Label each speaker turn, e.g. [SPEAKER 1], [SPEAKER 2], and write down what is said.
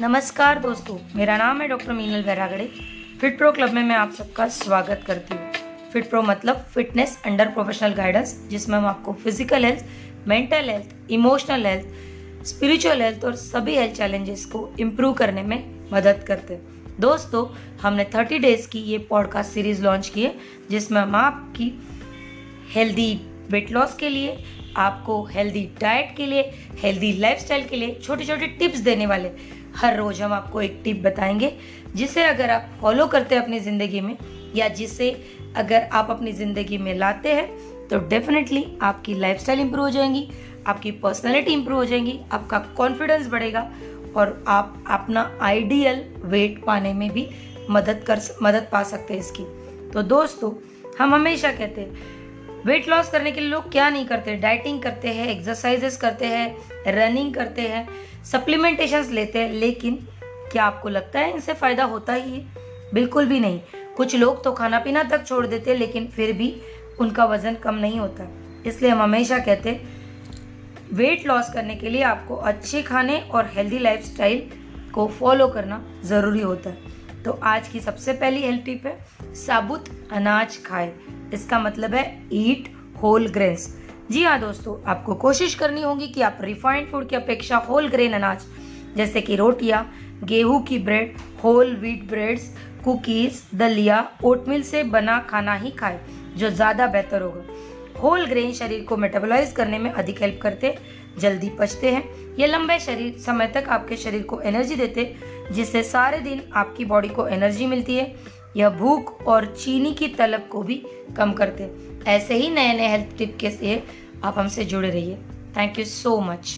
[SPEAKER 1] नमस्कार दोस्तों, मेरा नाम है doctor Meenal Vairagade fit pro club में मैं आप सबका स्वागत करती हूँ। फिट प्रो मतलब फिटनेस अंडर प्रोफेशनल गाइडेंस, जिसमें हम आपको physical health mental health emotional health spiritual health और सभी हेल्थ चैलेंजेस को इम्प्रूव करने में मदद करते हैं। दोस्तों, हमने 30 डेज़ की ये पॉडकास्ट सीरीज़ लॉन्च की है, जिसमें हम आपकी हेल्दी वेट लॉस के लिए आपको हेल्दी डाइट के लिए हेल्दी लाइफस्टाइल के लिए छोटे छोटे टिप्स देने वाले। हर रोज हम आपको एक टिप बताएँगे, जिसे अगर आप फॉलो करते हैं अपनी ज़िंदगी में, या जिसे अगर आप अपनी ज़िंदगी में लाते हैं तो डेफिनेटली आपकी लाइफस्टाइल इंप्रूव हो जाएँगी, आपकी पर्सनैलिटी इंप्रूव हो जाएँगी, आपका कॉन्फिडेंस बढ़ेगा, और आप अपना आइडियल वेट पाने में भी मदद कर, मदद पा सकते हैं इसकी। तो दोस्तों, हम हमेशा कहते हैं वेट लॉस करने के लिए लोग क्या नहीं करते? डाइटिंग करते हैं एक्सरसाइजेस करते हैं रनिंग करते हैं सप्लीमेंटेशन लेते हैं, लेकिन क्या आपको लगता है इनसे फ़ायदा होता ही है? बिल्कुल भी नहीं। कुछ लोग तो खाना पीना तक छोड़ देते हैं, लेकिन फिर भी उनका वज़न कम नहीं होता। इसलिए हम हमेशा कहते वेट लॉस करने के लिए आपको अच्छे खाने और हेल्दी लाइफस्टाइल को फॉलो करना ज़रूरी होता है। तो आज की सबसे पहली हेल्थ टिप है, साबुत अनाज खाए। इसका मतलब है ईट होल ग्रेन्स जी हाँ दोस्तों, आपको कोशिश करनी होगी कि आप रिफाइंड फ़ूड की अपेक्षा होल ग्रेन अनाज, जैसे कि रोटियाँ, गेहूँ की bread whole wheat breads cookies दलिया ओटमिल से बना खाना ही खाएँ, जो ज़्यादा बेहतर होगा। होल ग्रेन शरीर को मेटाबोलाइज करने में अधिक हेल्प करते, जल्दी पचते हैं। ये लंबे शरीर, समय तक आपके शरीर को एनर्जी देते, जिससे सारे दिन आपकी बॉडी को एनर्जी मिलती है। यह भूख और चीनी की तलब को भी कम करते ऐसे ही नए नए हेल्थ टिप के लिए आप हमसे जुड़े रहिए। Thank you so much